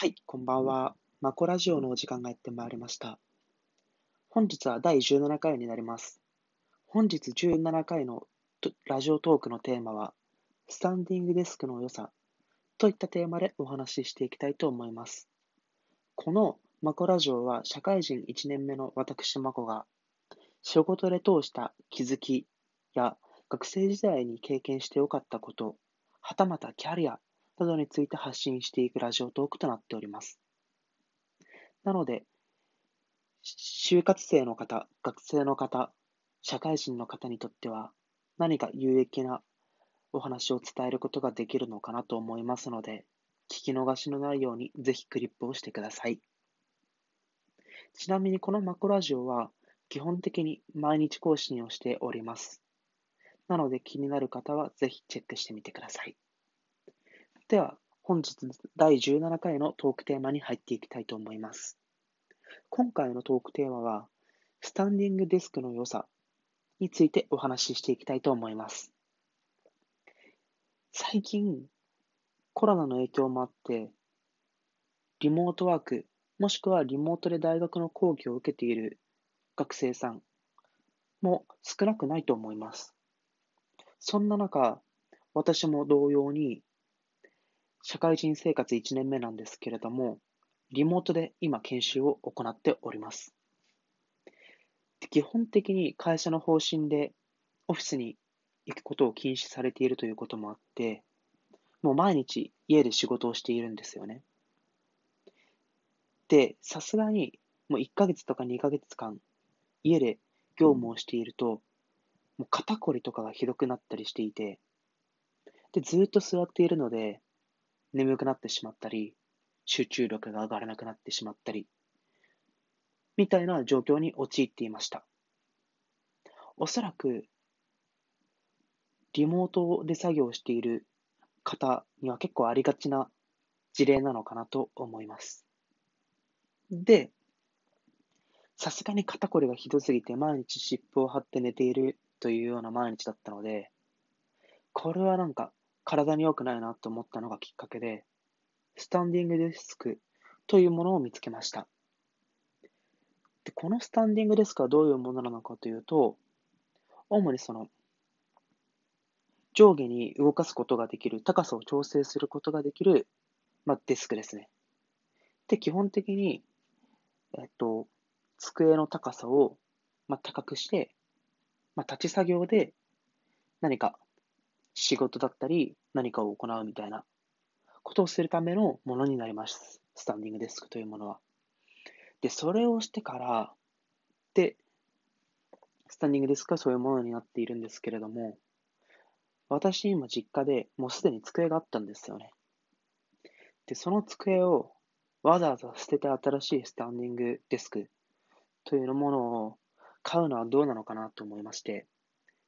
はい、こんばんは。マコラジオのお時間がやってまいりました。本日は第17回になります。本日17回のラジオトークのテーマは、スタンディングデスクの良さといったテーマでお話ししていきたいと思います。このマコラジオは社会人1年目の私マコが仕事で通した気づきや学生時代に経験してよかったこと、はたまたキャリアなどについて発信していくラジオトークとなっております。なので、就活生の方、学生の方、社会人の方にとっては何か有益なお話を伝えることができるのかなと思いますので、聞き逃しのないようにぜひクリップをしてください。ちなみにこのマコラジオは基本的に毎日更新をしております。なので気になる方はぜひチェックしてみてください。では、本日第17回のトークテーマに入っていきたいと思います。今回のトークテーマは、スタンディングデスクの良さについてお話ししていきたいと思います。最近、コロナの影響もあって、リモートワーク、もしくはリモートで大学の講義を受けている学生さんも少なくないと思います。そんな中、私も同様に、社会人生活1年目なんですけれども、リモートで今研修を行っております。基本的に会社の方針でオフィスに行くことを禁止されているということもあって、もう毎日家で仕事をしているんですよね。で、さすがにもう1ヶ月とか2ヶ月間家で業務をしていると、もう肩こりとかがひどくなったりしていて、で、ずっと座っているので、眠くなってしまったり、集中力が上がらなくなってしまったり、みたいな状況に陥っていました。おそらく、リモートで作業している方には結構ありがちな事例なのかなと思います。で、さすがに肩こりがひどすぎて毎日湿布を貼って寝ているというような毎日だったので、これはなんか体に良くないなと思ったのがきっかけで、スタンディングデスクというものを見つけました。で、このスタンディングデスクはどういうものなのかというと、主にその、上下に動かすことができる、高さを調整することができる、まあ、デスクですね。で、基本的に、えっと、机の高さを、まあ、高くして、まあ、立ち作業で何か仕事だったり何かを行うみたいなことをするためのものになります。スタンディングデスクというものは。で、それをしてから、で、スタンディングデスクはそういうものになっているんですけれども、私今実家でもうすでに机があったんですよね。で、その机をわざわざ捨てて新しいスタンディングデスクというものを買うのはどうなのかなと思いまして、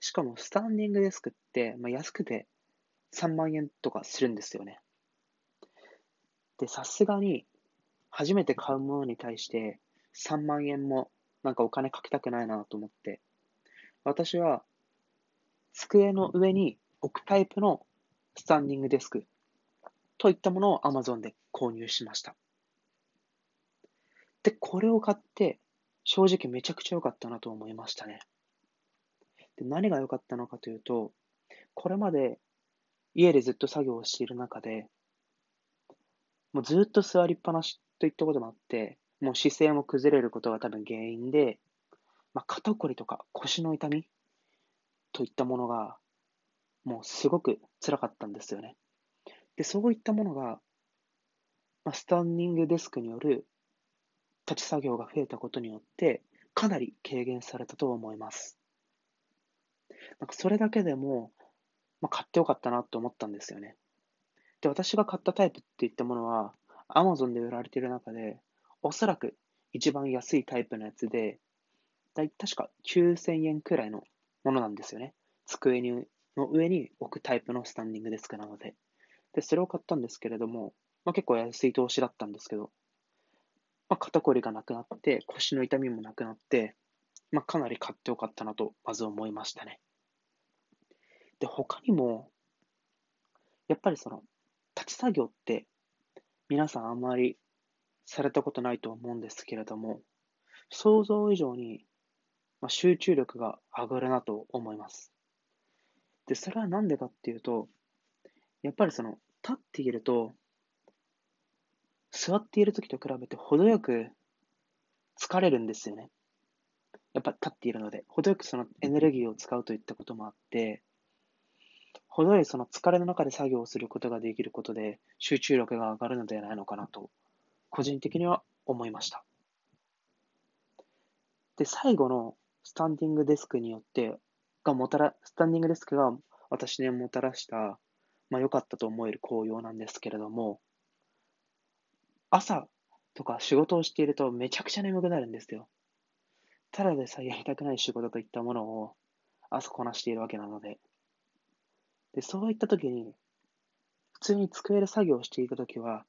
しかもスタンディングデスクって、まあ、安くて3万円とかするんですよね。で、さすがに初めて買うものに対して3万円もなんかお金かけたくないなと思って、私は机の上に置くタイプのスタンディングデスクといったものを Amazon で購入しました。で、これを買って正直めちゃくちゃ良かったなと思いましたね。で何が良かったのかというと、これまで家でずっと作業をしている中で、もうずっと座りっぱなしといったこともあって、もう姿勢も崩れることが多分原因で、まあ、肩こりとか腰の痛みといったものが、もうすごく辛かったんですよね。で、そういったものが、まあ、スタンディングデスクによる立ち作業が増えたことによって、かなり軽減されたと思います。なんかそれだけでも、まあ、買ってよかったなと思ったんですよね。で、私が買ったタイプっていったものは、Amazon で売られている中で、おそらく一番安いタイプのやつで、だい確か9000円くらいのものなんですよね。机にの上に置くタイプのスタンディングデスクなので。で、それを買ったんですけれども、まあ、結構安い投資だったんですけど、まあ、肩こりがなくなって、腰の痛みもなくなって、まあ、かなり買ってよかったなと、まず思いましたね。で、他にも、やっぱりその、立ち作業って、皆さんあんまりされたことないと思うんですけれども、想像以上に、まあ、集中力が上がるなと思います。で、それはなんでかっていうと、やっぱりその、立っていると、座っている時と比べて程よく疲れるんですよね。やっぱ立っているので、程よくそのエネルギーを使うといったこともあって、程よいその疲れの中で作業をすることができることで集中力が上がるのではないのかなと、個人的には思いました。で、最後のスタンディングデスクによって、がもたら、スタンディングデスクが私にもたらした、まあ良かったと思える紅葉なんですけれども、朝とか仕事をしているとめちゃくちゃ眠くなるんですよ。ただでさえやりたくない仕事といったものを朝こなしているわけなので。で、そういった時に、普通に机で作業をしていた時は、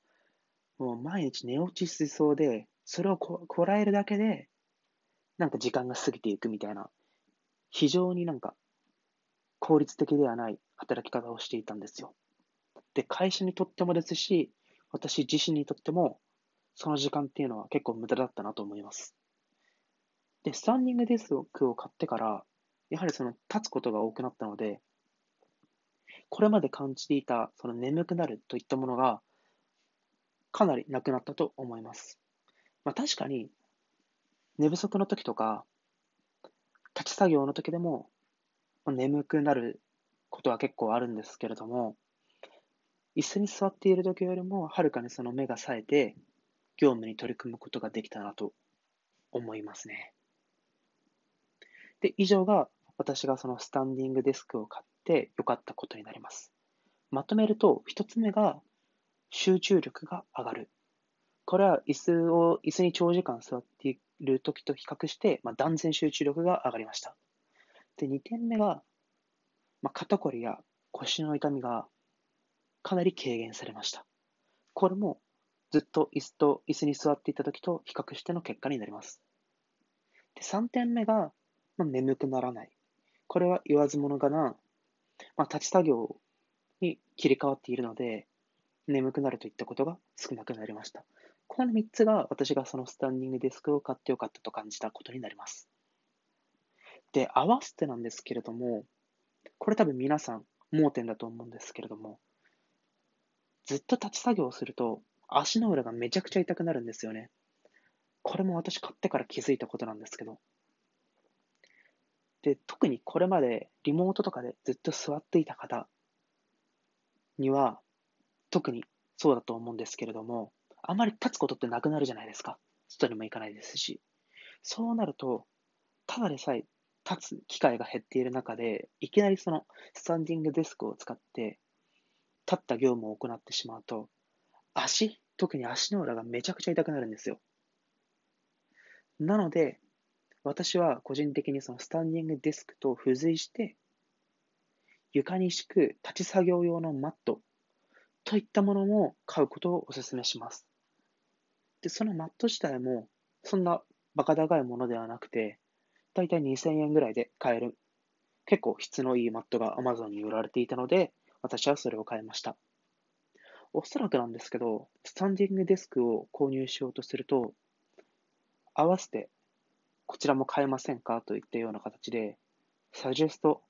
もう毎日寝落ちしそうで、それをここらえるだけで、なんか時間が過ぎていくみたいな、非常になんか効率的ではない働き方をしていたんですよ。で、会社にとってもですし、私自身にとっても、その時間っていうのは結構無駄だったなと思います。で、スタンディングデスクを買ってから、やはりその立つことが多くなったので、これまで感じていたその眠くなるといったものが、かなりなくなったと思います。まあ確かに、寝不足の時とか、立ち作業の時でも、眠くなることは結構あるんですけれども、椅子に座っている時よりも、はるかにその目が冴えて、業務に取り組むことができたなと思いますね。で、以上が私がそのスタンディングデスクを買って良かったことになります。まとめると、一つ目が集中力が上がる。これは椅子を、椅子に長時間座っている時と比較して、まあ、断然集中力が上がりました。で、2点目が、まあ、肩こりや腰の痛みがかなり軽減されました。これもずっと椅子と椅子に座っていた時と比較しての結果になります。で3点目が、まあ、眠くならない。これは言わずものがな、まあ、立ち作業に切り替わっているので、眠くなるといったことが少なくなりました。この3つが私がそのスタンディングデスクを買ってよかったと感じたことになります。で、合わせてなんですけれども、これ多分皆さん盲点だと思うんですけれども、ずっと立ち作業をすると、足の裏がめちゃくちゃ痛くなるんですよね。これも私買ってから気づいたことなんですけど。で、特にこれまでリモートとかでずっと座っていた方には、特にそうだと思うんですけれども、あまり立つことってなくなるじゃないですか。外にも行かないですし。そうなると、ただでさえ立つ機会が減っている中で、いきなりそのスタンディングデスクを使って立った業務を行ってしまうと、足、特に足の裏がめちゃくちゃ痛くなるんですよ。なので、私は個人的にそのスタンディングデスクと付随して、床に敷く立ち作業用のマットといったものも買うことをお勧めします。で、そのマット自体もそんなバカ高いものではなくて、だいたい2000円ぐらいで買える、結構質のいいマットが Amazon に売られていたので、私はそれを買いました。おそらくなんですけど、スタンディングデスクを購入しようとすると、合わせて、こちらも買えませんかといったような形で、サジェスト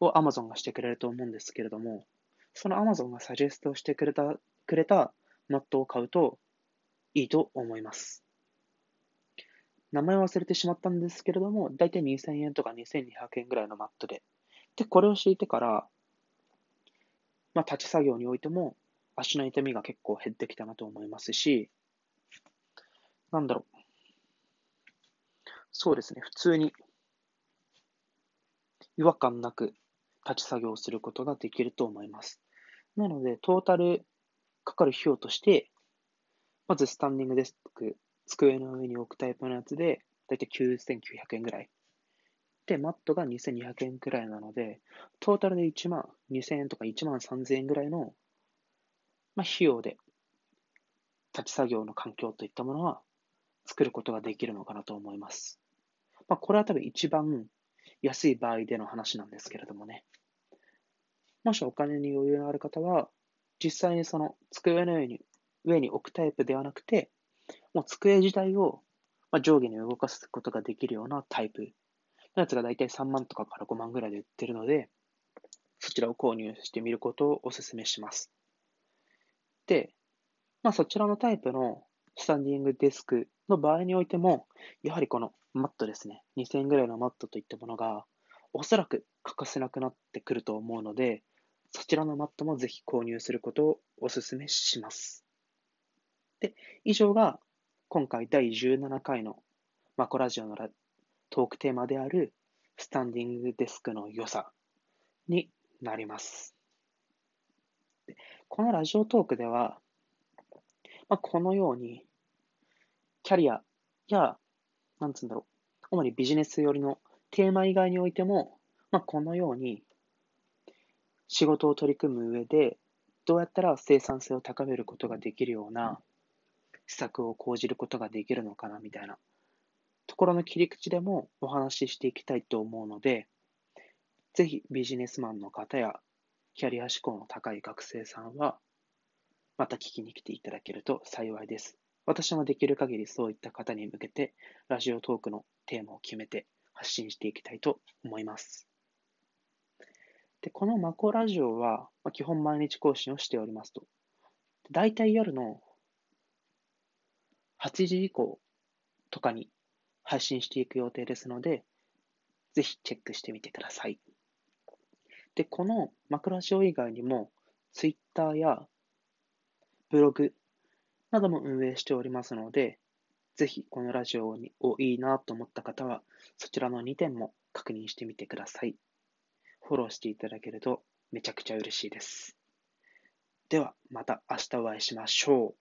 を Amazon がしてくれると思うんですけれども、その Amazon がサジェストしてくれた、くれたマットを買うといいと思います。名前忘れてしまったんですけれども、だいたい2000円とか2200円ぐらいのマットで。で、これを敷いてから、まあ、立ち作業においても足の痛みが結構減ってきたなと思いますし、なんだろう。そうですね、普通に違和感なく立ち作業をすることができると思います。なので、トータルかかる費用として、まずスタンディングデスク、机の上に置くタイプのやつで、だいたい9900円ぐらいで、マットが2200円くらいなので、トータルで1万2000円とか1万3000円ぐらいの、まあ、費用で、立ち作業の環境といったものは作ることができるのかなと思います。まあ、これは多分一番安い場合での話なんですけれどもね。もしお金に余裕のある方は、実際にその机の上に上に置くタイプではなくて、もう机自体を、上下に動かすことができるようなタイプのやつがだいたい3万とかから5万ぐらいで売ってるので、そちらを購入してみることをお勧めします。で、まあ、そちらのタイプのスタンディングデスクの場合においても、やはりこのマットですね、2000円ぐらいのマットといったものが、おそらく欠かせなくなってくると思うので、そちらのマットもぜひ購入することをお勧めします。で、以上が今回第17回のマコラジオのトークテーマであるスタンディングデスクの良さになります。このラジオトークでは、まあ、このようにキャリアや、なんつうんだろう、主にビジネス寄りのテーマ以外においても、まあ、このように仕事を取り組む上で、どうやったら生産性を高めることができるような施策を講じることができるのかなみたいなところの切り口でもお話ししていきたいと思うので、ぜひビジネスマンの方やキャリア志向の高い学生さんは、また聞きに来ていただけると幸いです。私もできる限りそういった方に向けて、ラジオトークのテーマを決めて発信していきたいと思います。で、このマコラジオは、基本毎日更新をしておりますと。だいたい夜の8時以降とかに配信していく予定ですので、ぜひチェックしてみてください。で、このマクラジオ以外にも、Twitter やブログなども運営しておりますので、ぜひこのラジオをいいなと思った方は、そちらの2点も確認してみてください。フォローしていただけるとめちゃくちゃ嬉しいです。では、また明日お会いしましょう。